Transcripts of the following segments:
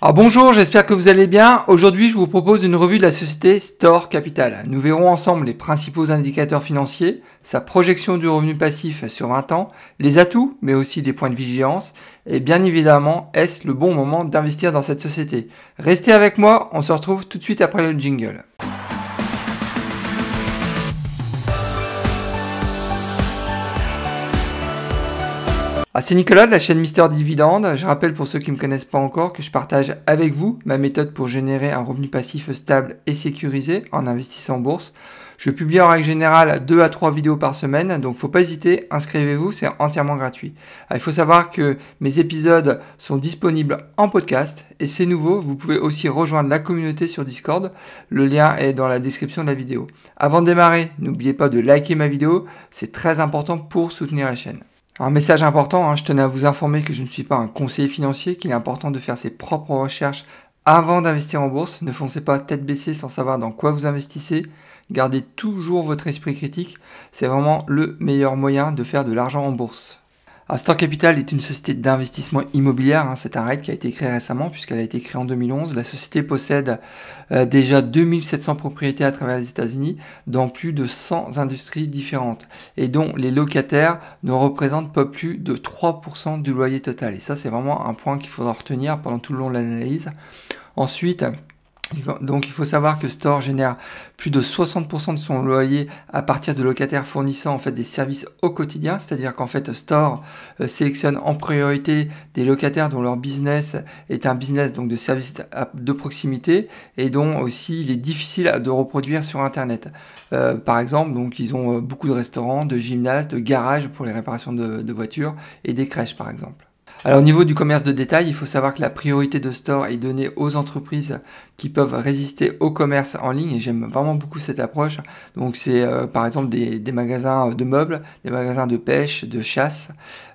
Bonjour, j'espère que vous allez bien. Aujourd'hui, je vous propose une revue de la société Store Capital. Nous verrons ensemble les principaux indicateurs financiers, sa projection du revenu passif sur 20 ans, les atouts, mais aussi des points de vigilance, et bien évidemment, est-ce le bon moment d'investir dans cette société? Restez avec moi, on se retrouve tout de suite après le jingle. Ah, c'est Nicolas de la chaîne Mister Dividende. Je rappelle pour ceux qui ne me connaissent pas encore que je partage avec vous ma méthode pour générer un revenu passif stable et sécurisé en investissant en bourse. Je publie en règle générale 2 à 3 vidéos par semaine, donc faut pas hésiter, inscrivez-vous, c'est entièrement gratuit. Ah, il faut savoir que mes épisodes sont disponibles en podcast et c'est nouveau, vous pouvez aussi rejoindre la communauté sur Discord, le lien est dans la description de la vidéo. Avant de démarrer, n'oubliez pas de liker ma vidéo, c'est très important pour soutenir la chaîne. Un message important, hein, je tenais à vous informer que je ne suis pas un conseiller financier, qu'il est important de faire ses propres recherches avant d'investir en bourse. Ne foncez pas tête baissée sans savoir dans quoi vous investissez. Gardez toujours votre esprit critique. C'est vraiment le meilleur moyen de faire de l'argent en bourse. Astor Capital est une société d'investissement immobilière. Hein, c'est un REIT qui a été créé récemment puisqu'elle a été créée en 2011. La société possède euh, déjà 2700 propriétés à travers les États-Unis dans plus de 100 industries différentes et dont les locataires ne représentent pas plus de 3% du loyer total. Et ça, c'est vraiment un point qu'il faudra retenir pendant tout le long de l'analyse. Ensuite, donc il faut savoir que Store génère plus de 60% de son loyer à partir de locataires fournissant en fait des services au quotidien, c'est-à-dire qu'en fait Store euh, sélectionne en priorité des locataires dont leur business est un business donc de services de proximité et dont aussi il est difficile de reproduire sur internet. Euh, par exemple, donc ils ont euh, beaucoup de restaurants, de gymnases, de garages pour les réparations de voitures et des crèches par exemple. Alors au niveau du commerce de détail, il faut savoir que la priorité de store est donnée aux entreprises qui peuvent résister au commerce en ligne et j'aime vraiment beaucoup cette approche. Donc c'est euh, par exemple des, magasins de meubles, des magasins de pêche, de chasse.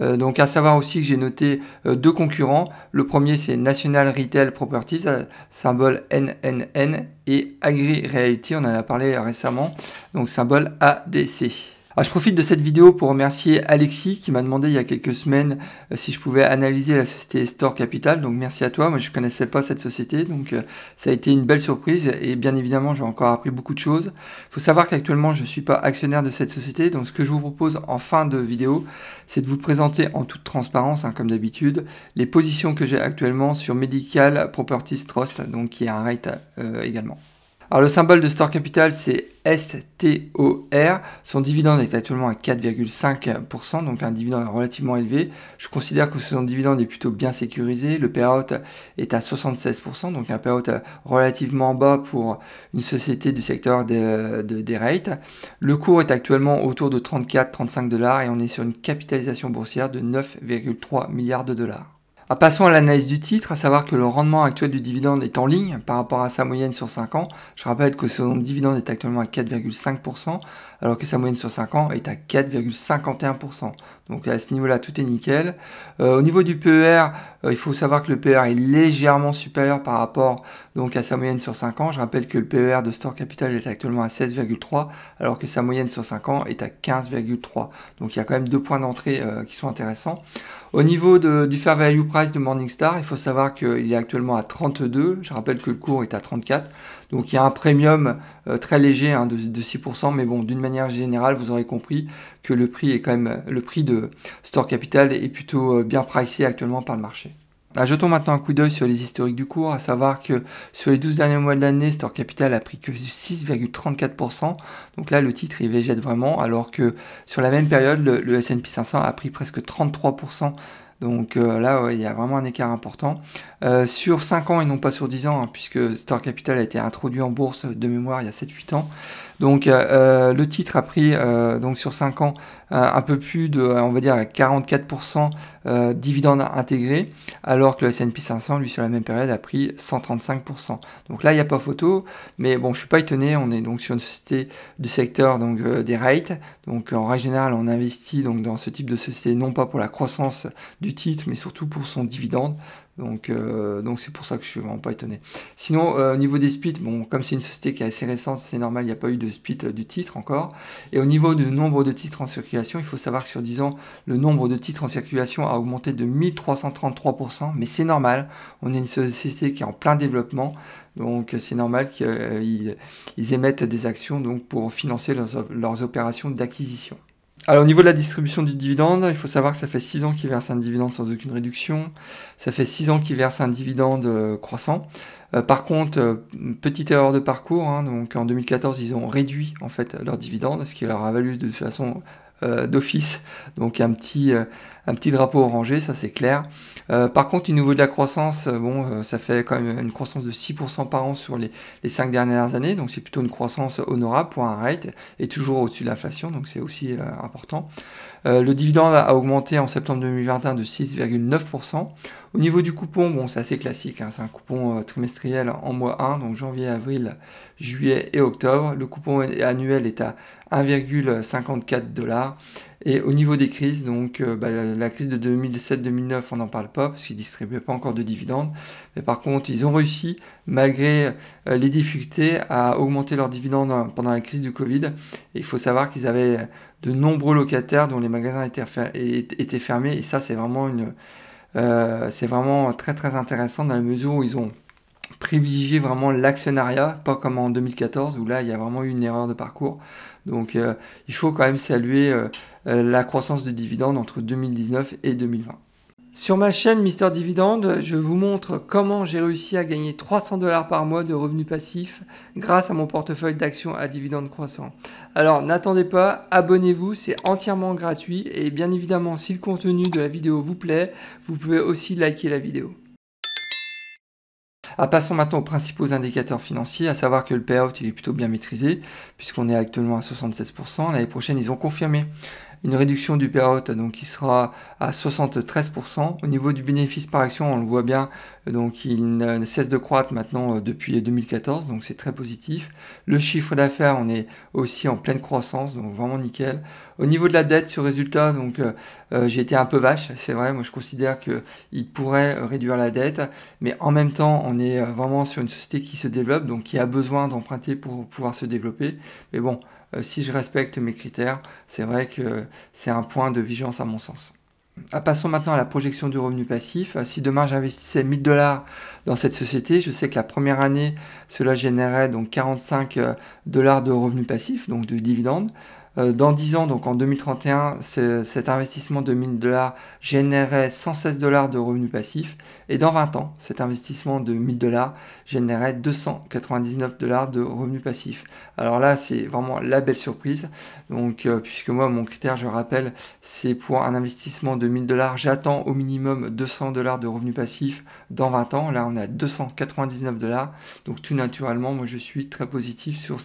Euh, donc à savoir aussi que j'ai noté euh, deux concurrents. Le premier c'est National Retail Properties, symbole NNN et Agri Reality, on en a parlé récemment, donc symbole ADC. Ah, je profite de cette vidéo pour remercier Alexis qui m'a demandé il y a quelques semaines euh, si je pouvais analyser la société Store Capital. Donc merci à toi, moi je ne connaissais pas cette société, donc euh, ça a été une belle surprise et bien évidemment j'ai encore appris beaucoup de choses. Il faut savoir qu'actuellement je ne suis pas actionnaire de cette société, donc ce que je vous propose en fin de vidéo, c'est de vous présenter en toute transparence, hein, comme d'habitude, les positions que j'ai actuellement sur Medical Properties Trust, donc qui est un rate euh, également. Alors le symbole de Store Capital c'est STOR. Son dividende est actuellement à 4,5%, donc un dividende relativement élevé. Je considère que son dividende est plutôt bien sécurisé. Le payout est à 76%, donc un payout relativement bas pour une société du secteur des rates. Le cours est actuellement autour de 34-35 dollars et on est sur une capitalisation boursière de 9,3 milliards de dollars. Ah, passons à l'analyse du titre, à savoir que le rendement actuel du dividende est en ligne par rapport à sa moyenne sur 5 ans. Je rappelle que son dividende est actuellement à 4,5%, alors que sa moyenne sur 5 ans est à 4,51%. Donc à ce niveau-là, tout est nickel. Euh, au niveau du PER, euh, il faut savoir que le PER est légèrement supérieur par rapport donc, à sa moyenne sur 5 ans. Je rappelle que le PER de Store Capital est actuellement à 16,3, alors que sa moyenne sur 5 ans est à 15,3. Donc il y a quand même deux points d'entrée euh, qui sont intéressants. Au niveau du fair value price de Morningstar, il faut savoir qu'il est actuellement à 32. Je rappelle que le cours est à 34. Donc il y a un premium euh, très léger hein, de, 6%, mais bon, d'une manière générale, vous aurez compris que le prix prix de Store Capital est plutôt euh, bien pricé actuellement par le marché. Ah, jetons maintenant un coup d'œil sur les historiques du cours, à savoir que sur les 12 derniers mois de l'année, Store Capital a pris que 6,34%. Donc là, le titre, il végète vraiment, alors que sur la même période, le, le S&P 500 a pris presque 33% donc euh, là, il y a vraiment un écart important. Euh, sur 5 ans et non pas sur 10 ans, hein, puisque Store Capital a été introduit en bourse de mémoire il y a 7-8 ans. Donc euh, le titre a pris donc sur 5 ans un peu plus de, on va dire, 44% dividendes intégrés, alors que le S&P 500, lui, sur la même période, a pris 135%. Donc là, il n'y a pas photo, mais bon, je suis pas étonné. On est donc sur une société du secteur donc des rates. Donc en règle générale, on investit donc dans ce type de société non pas pour la croissance du titre, mais surtout pour son dividende. Donc, euh, donc c'est pour ça que je suis vraiment pas étonné. Sinon, euh, au niveau des splits, bon, comme c'est une société qui est assez récente, c'est normal, il n'y a pas eu de split du titre encore. Et au niveau du nombre de titres en circulation, il faut savoir que sur 10 ans, le nombre de titres en circulation a augmenté de 1333%, mais c'est normal. On est une société qui est en plein développement, donc c'est normal qu'ils émettent des actions donc, pour financer leurs opérations d'acquisition. Alors au niveau de la distribution du dividende, il faut savoir que ça fait 6 ans qu'ils versent un dividende sans aucune réduction. Ça fait 6 ans qu'ils versent un dividende euh, croissant. Euh, par contre, euh, petite erreur de parcours, hein, donc en 2014, ils ont réduit en fait leur dividende, ce qui leur a valu de façon d'office, donc un petit, un petit drapeau orangé, ça c'est clair. Euh, par contre, au niveau de la croissance, bon, ça fait quand même une croissance de 6% par an sur les, les 5 dernières années, donc c'est plutôt une croissance honorable pour un rate, et toujours au-dessus de l'inflation, donc c'est aussi important. le dividende a augmenté en septembre 2021 de 6,9%. Au niveau du coupon, bon, c'est assez classique, hein, c'est un coupon trimestriel en mois 1, donc janvier, avril, juillet et octobre. Le coupon annuel est à 1,54 dollars. Et au niveau des crises, donc euh, bah, la crise de 2007-2009, on n'en parle pas parce qu'ils distribuaient pas encore de dividendes. Mais par contre, ils ont réussi, malgré euh, les difficultés, à augmenter leurs dividendes pendant la crise du Covid. Et il faut savoir qu'ils avaient de nombreux locataires dont les magasins étaient, étaient fermés. Et ça, c'est vraiment, une, euh, c'est vraiment très très intéressant dans la mesure où ils ont privilégier vraiment l'actionnariat, pas comme en 2014 où là il y a vraiment eu une erreur de parcours. Donc euh, il faut quand même saluer euh, euh, la croissance de dividendes entre 2019 et 2020. Sur ma chaîne Mister Dividende, je vous montre comment j'ai réussi à gagner 300 dollars par mois de revenus passifs grâce à mon portefeuille d'actions à dividendes croissants. Alors n'attendez pas, abonnez-vous, c'est entièrement gratuit et bien évidemment si le contenu de la vidéo vous plaît, vous pouvez aussi liker la vidéo. Ah, passons maintenant aux principaux indicateurs financiers, à savoir que le payout est plutôt bien maîtrisé, puisqu'on est actuellement à 76%. L'année prochaine, ils ont confirmé une réduction du payout donc qui sera à 73%. Au niveau du bénéfice par action, on le voit bien, donc il ne cesse de croître maintenant euh, depuis 2014, donc c'est très positif. Le chiffre d'affaires, on est aussi en pleine croissance, donc vraiment nickel. Au niveau de la dette sur résultat, donc euh, euh, j'ai été un peu vache, c'est vrai, moi je considère qu'il pourrait réduire la dette, mais en même temps, on est vraiment sur une société qui se développe, donc qui a besoin d'emprunter pour pouvoir se développer. Mais bon, si je respecte mes critères, c'est vrai que c'est un point de vigilance à mon sens. Ah, passons maintenant à la projection du revenu passif. Euh, si demain j'investissais 1000 dollars dans cette société, je sais que la première année, cela générait donc 45 euh, dollars de revenus passifs, donc de dividendes. Euh, dans 10 ans, donc en 2031, cet investissement de 1000 dollars générait 116 dollars de revenus passifs. Et dans 20 ans, cet investissement de 1000 dollars générait 299 dollars de revenus passifs. Alors là, c'est vraiment la belle surprise. Donc, euh, puisque moi, mon critère, je rappelle, c'est pour un investissement de 1000 dollars, j'attends au minimum 200 dollars de revenus passifs dans 20 ans. Là, on est à 299 dollars. Donc, tout naturellement, moi, je suis très positif sur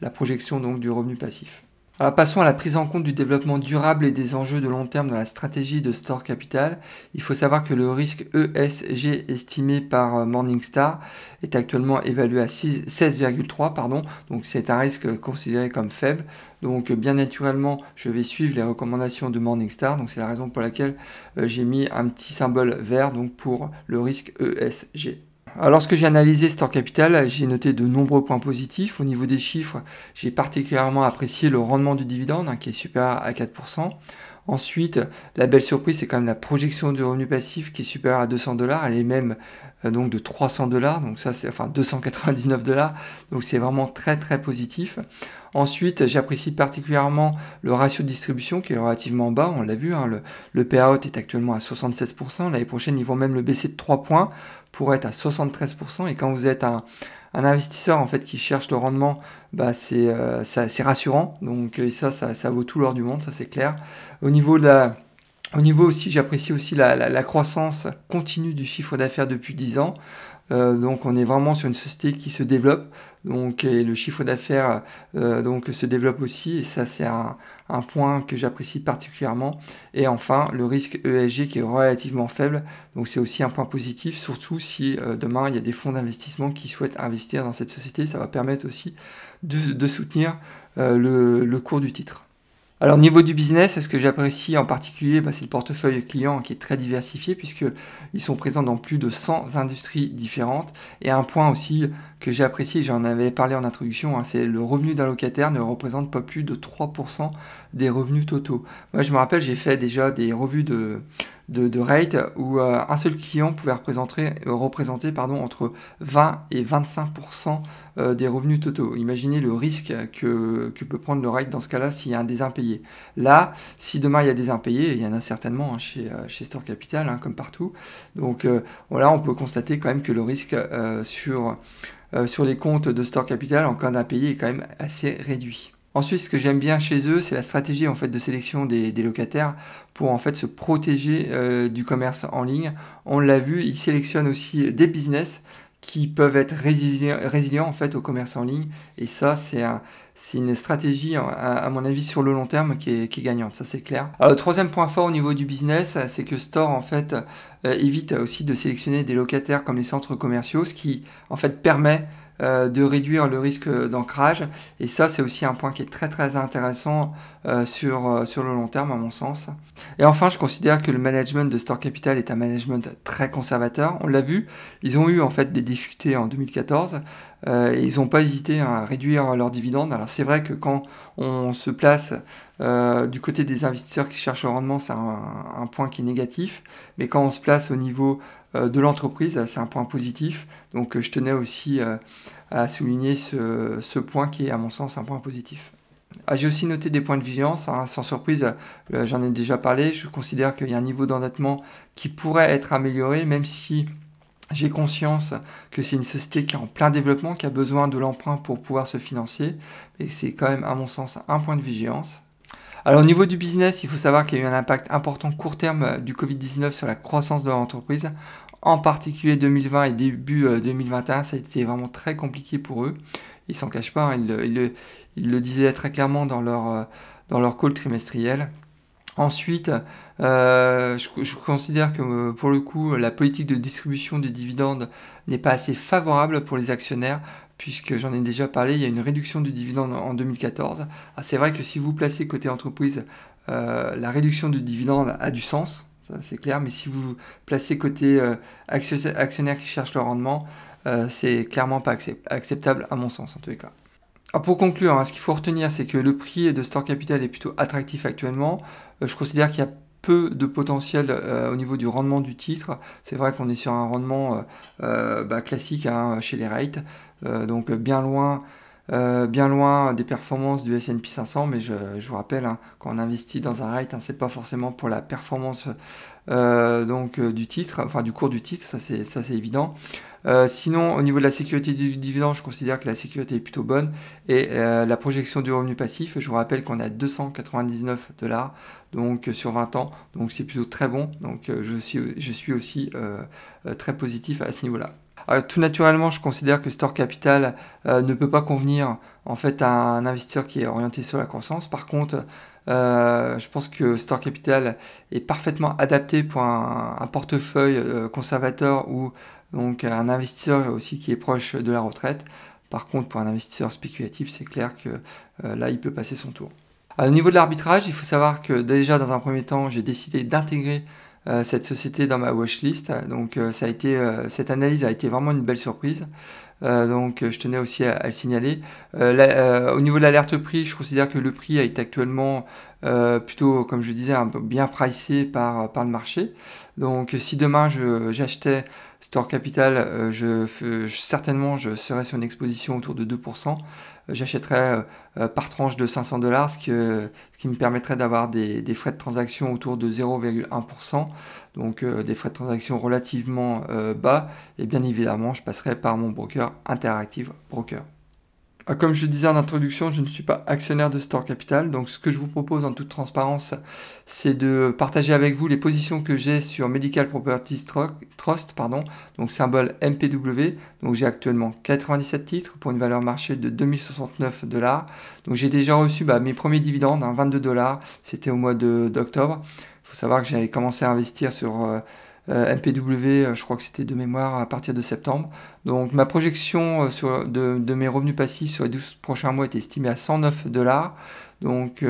la projection donc, du revenu passif. Alors passons à la prise en compte du développement durable et des enjeux de long terme dans la stratégie de Store Capital. Il faut savoir que le risque ESG estimé par euh, Morningstar est actuellement évalué à 16,3 pardon. Donc c'est un risque considéré comme faible. Donc bien naturellement, je vais suivre les recommandations de Morningstar. Donc c'est la raison pour laquelle euh, j'ai mis un petit symbole vert pour le risque ESG. Lorsque j'ai analysé Store Capital, j'ai noté de nombreux points positifs. Au niveau des chiffres, j'ai particulièrement apprécié le rendement du dividende, hein, qui est supérieur à 4%. Ensuite, la belle surprise, c'est quand même la projection du revenu passif qui est supérieure à 200 dollars. Elle est même euh, donc de 300 dollars, donc ça c'est enfin 299 dollars. Donc c'est vraiment très très positif. Ensuite, j'apprécie particulièrement le ratio de distribution qui est relativement bas. On l'a vu, hein, le, le payout est actuellement à 76%. L'année prochaine, ils vont même le baisser de 3 points pour être à 73%. Et quand vous êtes un, un investisseur en fait qui cherche le rendement, bah, c'est euh, rassurant. Donc ça, ça, ça, vaut tout l'or du monde, ça c'est clair. Au niveau de la au niveau aussi, j'apprécie aussi la, croissance continue du chiffre d'affaires depuis 10 ans. Euh, donc on est vraiment sur une société qui se développe, donc et le chiffre d'affaires euh, donc se développe aussi et ça c'est un, point que j'apprécie particulièrement. Et enfin le risque ESG qui est relativement faible, donc c'est aussi un point positif, surtout si euh, demain il y a des fonds d'investissement qui souhaitent investir dans cette société, ça va permettre aussi de, soutenir le cours du titre. Alors au niveau du business, ce que j'apprécie en particulier, bah, c'est le portefeuille client qui est très diversifié puisqu'ils sont présents dans plus de 100 industries différentes. Et un point aussi que j'ai apprécié, j'en avais parlé en introduction, hein, c'est le revenu d'un locataire ne représente pas plus de 3% des revenus totaux. Moi je me rappelle, j'ai fait déjà des revues de, de, rate où euh, un seul client pouvait représenter, euh, représenter pardon, entre 20 et 25% euh, des revenus totaux. Imaginez le risque que, que peut prendre le rate dans ce cas-là s'il y a un des impayés. Là, si demain il y a des impayés, il y en a certainement hein, chez, chez Store Capital, hein, comme partout. Donc voilà, on peut constater quand même que le risque sur, sur les comptes de Store Capital en cas d'impayé est quand même assez réduit. Ensuite, ce que j'aime bien chez eux, c'est la stratégie en fait de sélection des, locataires pour en fait se protéger euh, du commerce en ligne. On l'a vu, ils sélectionnent aussi des business qui peuvent être résilients, en fait au commerce en ligne. Et ça, c'est une stratégie, à, mon avis, sur le long terme qui est, gagnante. Ça, c'est clair. Alors, le troisième point fort au niveau du business, c'est que Store, en fait, euh, évite aussi de sélectionner des locataires comme les centres commerciaux, ce qui, en fait, permet euh, de réduire le risque d'ancrage. Et ça, c'est aussi un point qui est très très intéressant euh, sur, euh, sur le long terme, à mon sens. Et enfin, je considère que le management de Store Capital est un management très conservateur. On l'a vu, ils ont eu en fait des difficultés en 2014. Et ils n'ont pas hésité à réduire leurs dividendes. Alors c'est vrai que quand on se place du côté des investisseurs qui cherchent le rendement, c'est un, point qui est négatif. Mais quand on se place au niveau euh, de l'entreprise, c'est un point positif. Donc euh, je tenais aussi euh, à souligner ce, point qui est à mon sens un point positif. Ah, j'ai aussi noté des points de vigilance, hein, sans surprise, j'en ai déjà parlé, je considère qu'il y a un niveau d'endettement qui pourrait être amélioré, même si j'ai conscience que c'est une société qui est en plein développement, qui a besoin de l'emprunt pour pouvoir se financer, et c'est quand même à mon sens un point de vigilance. Alors au niveau du business, il faut savoir qu'il y a eu un impact important court terme euh, du Covid-19 sur la croissance de l'entreprise. En particulier 2020 et début 2021, euh, ça a été vraiment très compliqué pour eux. Ils s'en cachent pas, hein. ils, le, disaient très clairement dans leur, euh, dans leur call trimestriel. Ensuite, je, considère que pour le coup, la politique de distribution des dividendes n'est pas assez favorable pour les actionnaires puisque j'en ai déjà parlé, il y a une réduction du dividende en 2014. Ah, c'est vrai que si vous placez côté entreprise, euh, la réduction du dividende a du sens, c'est clair, mais si vous placez côté euh, actionnaire qui cherche le rendement, euh, c'est clairement pas acceptable à mon sens en tous les cas. Ah, pour conclure, hein, ce qu'il faut retenir, c'est que le prix de Store Capital est plutôt attractif actuellement. je considère qu'il y a peu de potentiel au niveau du rendement du titre. C'est vrai qu'on est sur un rendement bah, classique hein, chez les rates. Euh, donc bien loin, euh, bien loin des performances du S&P 500, mais je, vous rappelle, hein, quand on investit dans un rate, c'est pas forcément pour la performance euh, donc du titre, enfin du cours du titre, ça c'est ça évident. sinon, au niveau de la sécurité du dividende, je considère que la sécurité est plutôt bonne et la projection du revenu passif, je vous rappelle qu'on est à 299 dollars donc sur 20 ans, donc c'est plutôt très bon. Donc je suis aussi très positif à ce niveau-là tout naturellement, je considère que Store Capital euh, ne peut pas convenir en fait à un investisseur qui est orienté sur la croissance. Par contre, euh, je pense que Store Capital est parfaitement adapté pour un, portefeuille euh, conservateur ou donc un investisseur aussi qui est proche de la retraite. Par contre, pour un investisseur spéculatif, c'est clair que là, il peut passer son tour. au niveau de l'arbitrage, il faut savoir que déjà dans un premier temps, j'ai décidé d'intégrer euh, cette société dans ma watchlist. Donc euh, ça a été, euh, cette analyse a été vraiment une belle surprise. donc je tenais aussi à, le signaler. au niveau de l'alerte prix, je considère que le prix a été actuellement plutôt, comme je disais, un peu bien pricé par, par le marché. Donc si demain j'achetais Store Capital, je, certainement je serais sur une exposition autour de 2% j'achèterais euh, euh, par tranche de 500 dollars, ce, qui me permettrait d'avoir des, frais de transaction autour de 0,1%, donc euh, des frais de transaction relativement bas, et bien évidemment, je passerai par mon broker Interactive Broker. Ah, comme je disais en introduction, je ne suis pas actionnaire de Store Capital, donc ce que je vous propose en toute transparence, c'est de partager avec vous les positions que j'ai sur Medical Properties Trust, pardon, donc symbole MPW. Donc j'ai actuellement 97 titres pour une valeur marché de 2069 dollars. Donc j'ai déjà reçu bah, mes premiers dividendes, 22 hein, dollars, c'était au mois d'octobre. Il faut savoir que j'avais commencé à investir sur... Euh, MPW, je crois que c'était de mémoire à partir de septembre. Donc ma projection sur, de, mes revenus passifs sur les 12 prochains mois est estimée à 109 dollars. Donc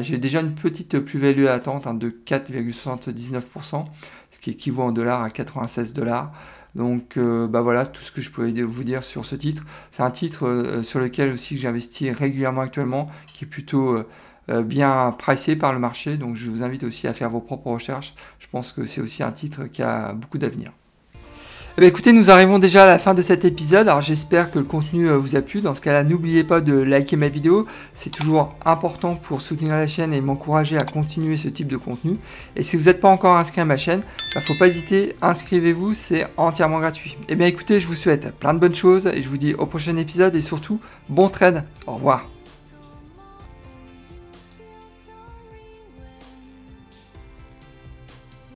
j'ai déjà une petite plus-value à attente hein, de 4,79%, ce qui équivaut en dollars à 96 dollars. Donc euh, bah voilà tout ce que je pouvais vous dire sur ce titre. C'est un titre euh, sur lequel aussi j'investis régulièrement actuellement, qui est plutôt euh, bien pricé par le marché. Donc je vous invite aussi à faire vos propres recherches. Je pense que c'est aussi un titre qui a beaucoup d'avenir. Eh bien, écoutez, nous arrivons déjà à la fin de cet épisode. Alors j'espère que le contenu euh, vous a plu. Dans ce cas-là, n'oubliez pas de liker ma vidéo. C'est toujours important pour soutenir la chaîne et m'encourager à continuer ce type de contenu. Et si vous n'êtes pas encore inscrit à ma chaîne, il bah, ne faut pas hésiter, inscrivez-vous, c'est entièrement gratuit. Eh bien écoutez, je vous souhaite plein de bonnes choses et je vous dis au prochain épisode et surtout bon trade. Au revoir.